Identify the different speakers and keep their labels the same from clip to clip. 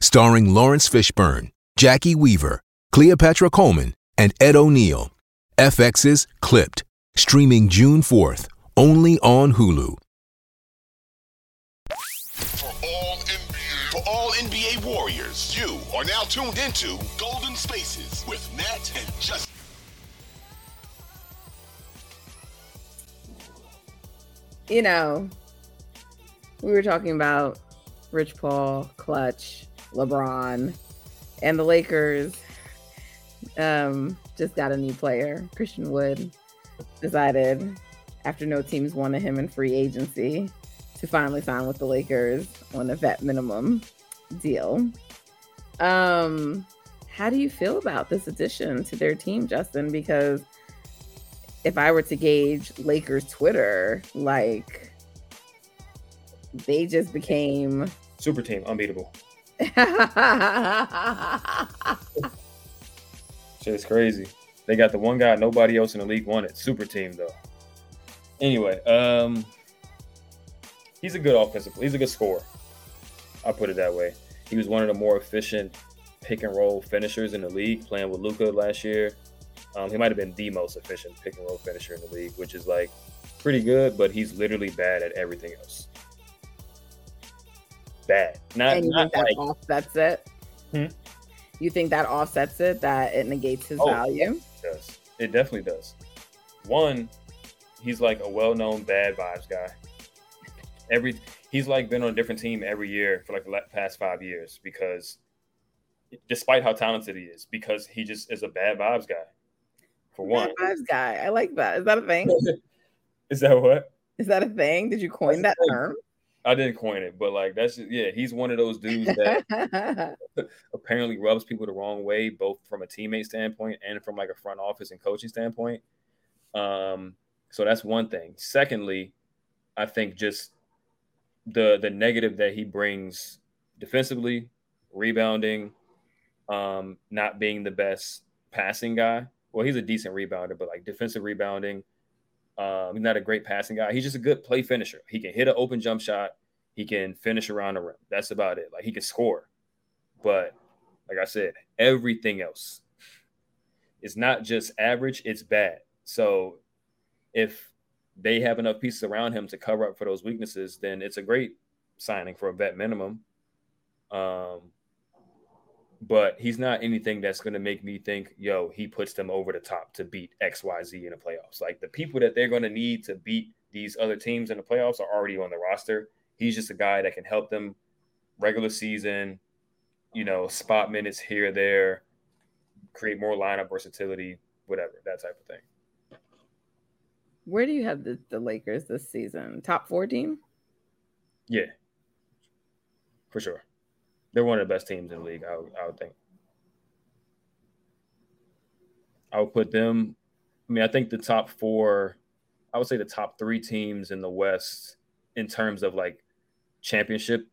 Speaker 1: starring Laurence Fishburne, Jacki Weaver, Cleopatra Coleman, and Ed O'Neill. FX's Clipped, streaming June 4th, only on Hulu.
Speaker 2: For all NBA, for all NBA Warriors, you are now tuned into Golden Spaces with Nat and Justin.
Speaker 3: You know, we were talking about Rich Paul, Klutch, LeBron, and the Lakers um, just got a new player. Christian Wood decided, after no teams wanted him in free agency, to finally sign with the Lakers on a vet minimum deal. Um, how do you feel about this addition to their team, Justin? Because if I were to gauge Lakers Twitter, like they just became
Speaker 4: super team, unbeatable. Shit's crazy. They got the one guy nobody else in the league wanted. Super team though. Anyway, um, he's a good offensive. He's a good scorer. I'll put it that way. He was one of the more efficient pick and roll finishers in the league, playing with Luka last year. Um, he might have been the most efficient pick and roll finisher in the league, which is like pretty good, but he's literally bad at everything else bad. Not,
Speaker 3: and you
Speaker 4: not
Speaker 3: think
Speaker 4: like,
Speaker 3: that offsets it?
Speaker 4: Hmm?
Speaker 3: You think that offsets it? That it negates his
Speaker 4: Oh.
Speaker 3: value?
Speaker 4: it does. It definitely does. One, he's like a well-known bad vibes guy. Every he's like been on a different team every year for like the past five years because, despite how talented he is, because he just is a bad vibes guy. For one,
Speaker 3: Bad vibes guy. I like that. Is that a thing?
Speaker 4: is that what?
Speaker 3: Is that a thing? Did you coin that
Speaker 4: That's
Speaker 3: term?
Speaker 4: I didn't coin it, but like that's just, yeah, he's one of those dudes that apparently rubs people the wrong way, both from a teammate standpoint and from like a front office and coaching standpoint. Um, so that's one thing. Secondly, I think just the the negative that he brings defensively, rebounding, um, not being the best passing guy. Well, he's a decent rebounder, but like defensive rebounding, um, he's not a great passing guy. He's just a good play finisher. He can hit an open jump shot. He can finish around the rim. That's about it. Like he can score. But like I said, everything else is not just average, it's bad. So if they have enough pieces around him to cover up for those weaknesses, then it's a great signing for a vet minimum. Um, but he's not anything that's going to make me think, yo, he puts them over the top to beat XYZ in the playoffs. Like the people that they're going to need to beat these other teams in the playoffs are already on the roster. He's just a guy that can help them regular season, you know, spot minutes here, there, create more lineup versatility, whatever, that type of thing.
Speaker 3: Where do you have the, the Lakers this season? Top four team?
Speaker 4: Yeah, for sure. They're one of the best teams in the league, I would, I would think. I would put them. I mean, I think the top four, I would say the top three teams in the West in terms of like championship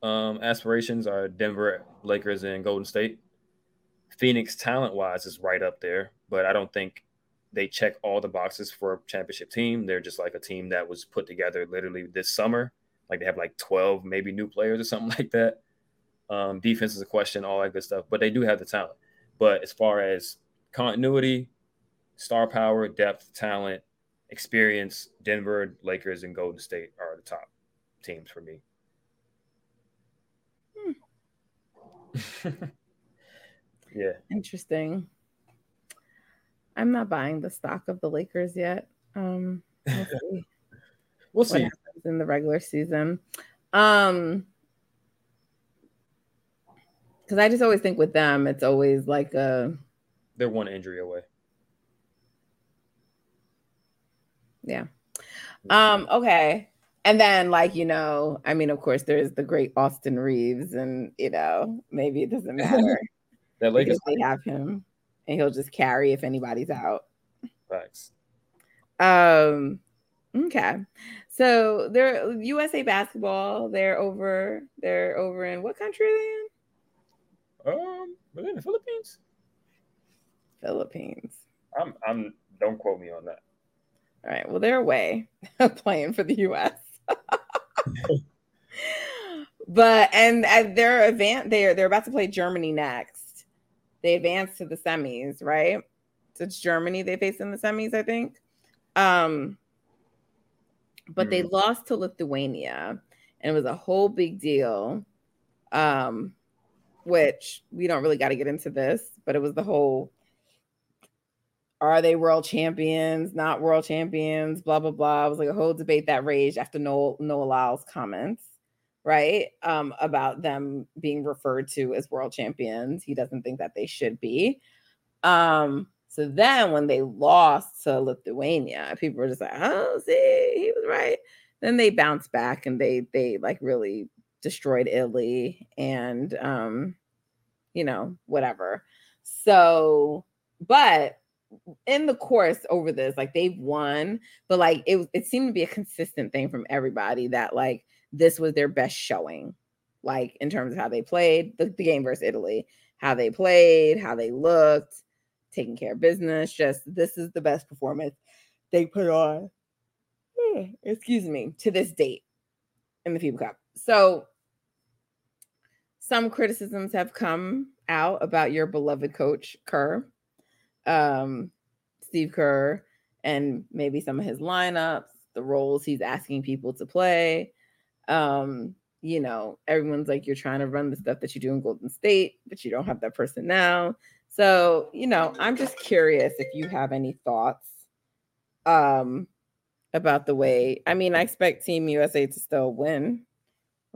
Speaker 4: um, aspirations are Denver, Lakers, and Golden State. Phoenix, talent wise, is right up there, but I don't think they check all the boxes for a championship team. They're just like a team that was put together literally this summer. Like they have like 12 maybe new players or something like that. Um, defense is a question, all that good stuff, but they do have the talent. But as far as continuity, star power, depth, talent, experience, Denver, Lakers, and Golden State are the top teams for me. yeah.
Speaker 3: Interesting. I'm not buying the stock of the Lakers yet. Um, we'll
Speaker 4: We'll see
Speaker 3: in the regular season. Um, because I just always think with them, it's always like a
Speaker 4: they're one injury away.
Speaker 3: Yeah. Um, okay. And then, like, you know, I mean, of course, there's the great Austin Reaves, and you know, maybe it doesn't matter.
Speaker 4: that
Speaker 3: they have him and he'll just carry if anybody's out.
Speaker 4: Thanks.
Speaker 3: Um okay. So they're USA basketball, they're over they're over in what country are
Speaker 4: they in? Um, are they in the Philippines?
Speaker 3: Philippines.
Speaker 4: I'm I'm don't quote me on that.
Speaker 3: All right. Well, they're away playing for the US. but and, and they're advanced they're they're about to play Germany next. They advanced to the semis, right? So it's Germany they face in the semis, I think. Um but mm. they lost to Lithuania and it was a whole big deal. Um which we don't really got to get into this, but it was the whole are they world champions, not world champions, blah, blah, blah. It was like a whole debate that raged after Noel, Noah Lyles' comments, right? Um, about them being referred to as world champions. He doesn't think that they should be. Um, so then when they lost to Lithuania, people were just like, oh, see, he was right. Then they bounced back and they they like really destroyed Italy and um, you know, whatever. So, but in the course over this, like they've won, but like it it seemed to be a consistent thing from everybody that like this was their best showing, like in terms of how they played the, the game versus Italy, how they played, how they looked, taking care of business. Just this is the best performance they put on. Excuse me, to this date in the FIBA Cup. So some criticisms have come out about your beloved coach Kerr um, Steve Kerr and maybe some of his lineups, the roles he's asking people to play. Um, you know, everyone's like, you're trying to run the stuff that you do in Golden State, but you don't have that person now. So, you know, I'm just curious if you have any thoughts um about the way I mean, I expect Team USA to still win,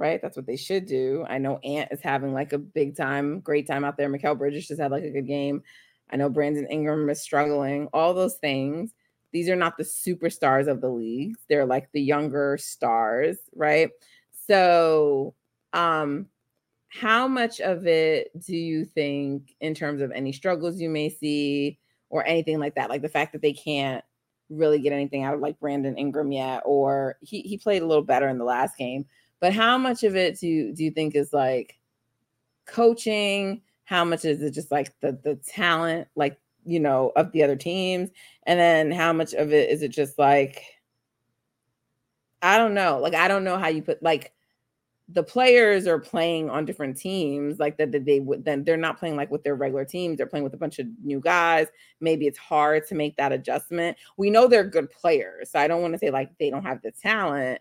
Speaker 3: right? That's what they should do. I know Ant is having like a big time, great time out there. Mikal Bridges just had like a good game. I know Brandon Ingram is struggling, all those things. These are not the superstars of the league. They're like the younger stars, right? So, um, how much of it do you think, in terms of any struggles you may see or anything like that, like the fact that they can't really get anything out of like Brandon Ingram yet, or he, he played a little better in the last game, but how much of it do you, do you think is like coaching? how much is it just like the the talent like you know of the other teams? And then how much of it is it just like i don't know like i don't know how you put like the players are playing on different teams like that they would then they're not playing like with their regular teams they're playing with a bunch of new guys. Maybe it's hard to make that adjustment. We know they're good players so i don't want to say like they don't have the talent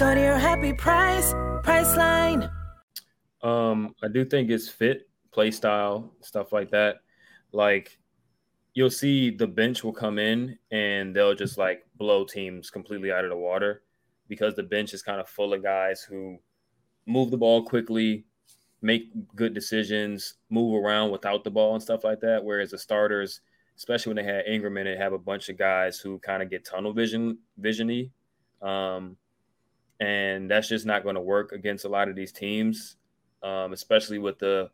Speaker 5: Go to your happy price, Priceline.
Speaker 4: Um, I do think it's fit, play style, stuff like that. Like you'll see the bench will come in and they'll just like blow teams completely out of the water because the bench is kind of full of guys who move the ball quickly, make good decisions, move around without the ball and stuff like that. Whereas the starters, especially when they had Ingram in it, have a bunch of guys who kind of get tunnel vision visiony. Um, and that's just not going to work against a lot of these teams um, especially with the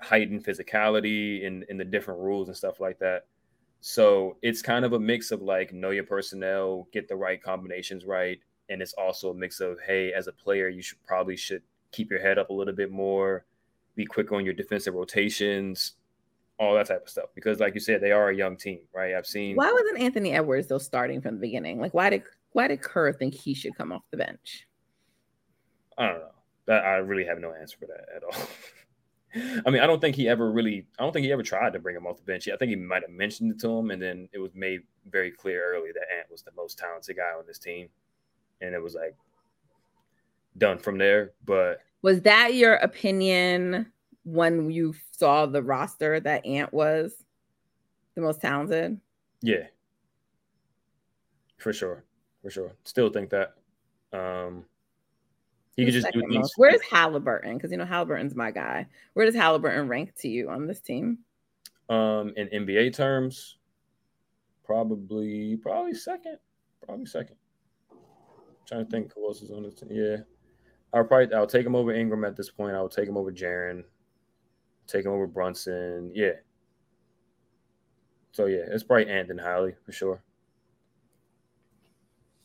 Speaker 4: heightened physicality and, and the different rules and stuff like that. So it's kind of a mix of like know your personnel, get the right combinations right, and it's also a mix of hey, as a player, you should probably should keep your head up a little bit more, be quick on your defensive rotations, all that type of stuff. Because, like you said, they are a young team, right? I've seen.
Speaker 3: Why wasn't Anthony Edwards though starting from the beginning? Like, why did why did Kerr think he should come off the bench?
Speaker 4: I don't know. That I really have no answer for that at all. I mean, I don't think he ever really. I don't think he ever tried to bring him off the bench. I think he might have mentioned it to him, and then it was made very clear early that Ant was the most talented guy on this team, and it was like done from there. But
Speaker 3: was that your opinion when you saw the roster that Ant was the most talented?
Speaker 4: Yeah, for sure, for sure. Still think that. Um, he could just do things.
Speaker 3: Where's Haliburton? Because you know Haliburton's my guy. Where does Haliburton rank to you on this team?
Speaker 4: Um, in NBA terms, probably probably second. Probably second. I'm trying to think who else is on this team. Yeah. I'll probably I'll take him over Ingram at this point. I'll take him over Jaren. Take him over Brunson. Yeah. So yeah, it's probably Ant and Holly for sure.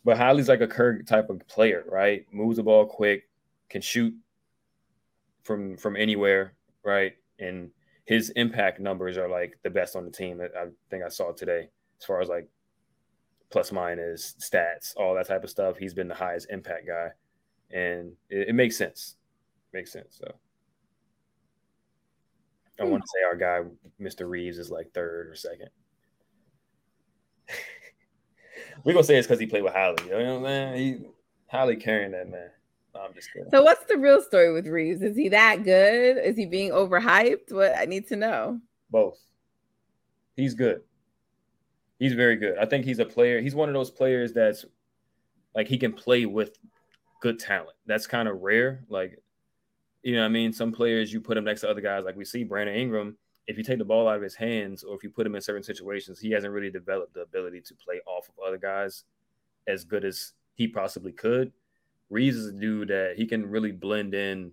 Speaker 4: But Holly's like a Kirk type of player, right? Moves the ball quick, can shoot from from anywhere, right? And his impact numbers are like the best on the team that I think I saw today, as far as like plus minus stats, all that type of stuff. He's been the highest impact guy, and it, it makes sense. Makes sense. So I hmm. want to say our guy, Mr. Reaves, is like third or second. We're gonna say it's because he played with Holly. You know what I'm saying? He Holly carrying that man. No, I'm just kidding.
Speaker 3: So what's the real story with Reaves? Is he that good? Is he being overhyped? What I need to know.
Speaker 4: Both. He's good. He's very good. I think he's a player. He's one of those players that's like he can play with good talent. That's kind of rare. Like, you know, what I mean, some players you put him next to other guys, like we see Brandon Ingram if you take the ball out of his hands or if you put him in certain situations, he hasn't really developed the ability to play off of other guys as good as he possibly could. Reaves is a dude that he can really blend in,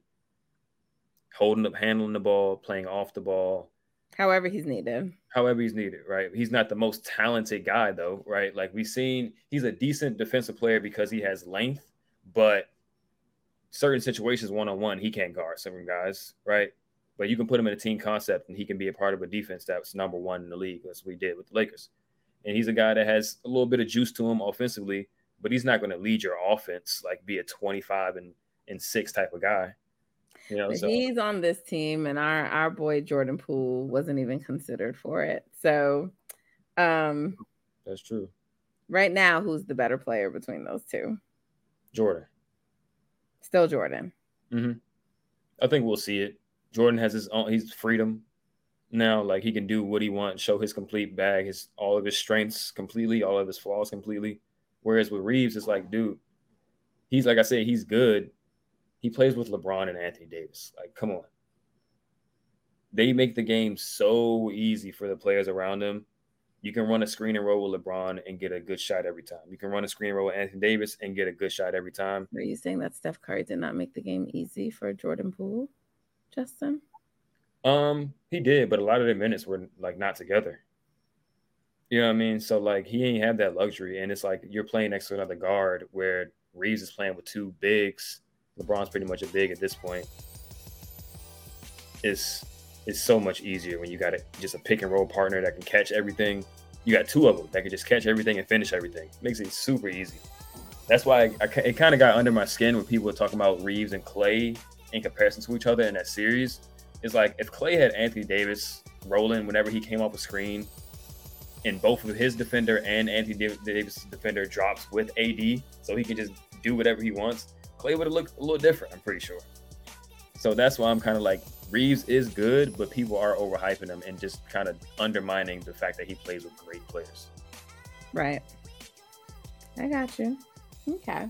Speaker 4: holding up, handling the ball, playing off the ball.
Speaker 3: However, he's needed.
Speaker 4: However, he's needed, right? He's not the most talented guy, though, right? Like we've seen, he's a decent defensive player because he has length, but certain situations one on one, he can't guard certain guys, right? But you can put him in a team concept and he can be a part of a defense that's number one in the league. as we did with the Lakers. And he's a guy that has a little bit of juice to him offensively, but he's not going to lead your offense like be a 25 and, and six type of guy. You know,
Speaker 3: so. he's on this team, and our our boy Jordan Poole wasn't even considered for it. So, um,
Speaker 4: that's true.
Speaker 3: Right now, who's the better player between those two?
Speaker 4: Jordan.
Speaker 3: Still Jordan.
Speaker 4: Mm-hmm. I think we'll see it. Jordan has his own he's freedom now. Like he can do what he wants, show his complete bag, his all of his strengths completely, all of his flaws completely. Whereas with Reaves, it's like, dude, he's like I said, he's good. He plays with LeBron and Anthony Davis. Like, come on. They make the game so easy for the players around him. You can run a screen and roll with LeBron and get a good shot every time. You can run a screen and roll with Anthony Davis and get a good shot every time.
Speaker 3: Are you saying that Steph Curry did not make the game easy for Jordan Poole? Justin?
Speaker 4: Um, he did, but a lot of the minutes were like not together. You know what I mean? So like he ain't have that luxury, and it's like you're playing next to another guard where Reaves is playing with two bigs. LeBron's pretty much a big at this point. It's it's so much easier when you got a, just a pick and roll partner that can catch everything. You got two of them that can just catch everything and finish everything. Makes it super easy. That's why I, I, it kind of got under my skin when people were talking about Reaves and Clay in comparison to each other in that series is like if Clay had Anthony Davis rolling whenever he came off a screen, and both of his defender and Anthony Davis' defender drops with AD, so he can just do whatever he wants. Clay would have looked a little different, I'm pretty sure. So that's why I'm kind of like Reaves is good, but people are overhyping him and just kind of undermining the fact that he plays with great players.
Speaker 3: Right. I got you. Okay.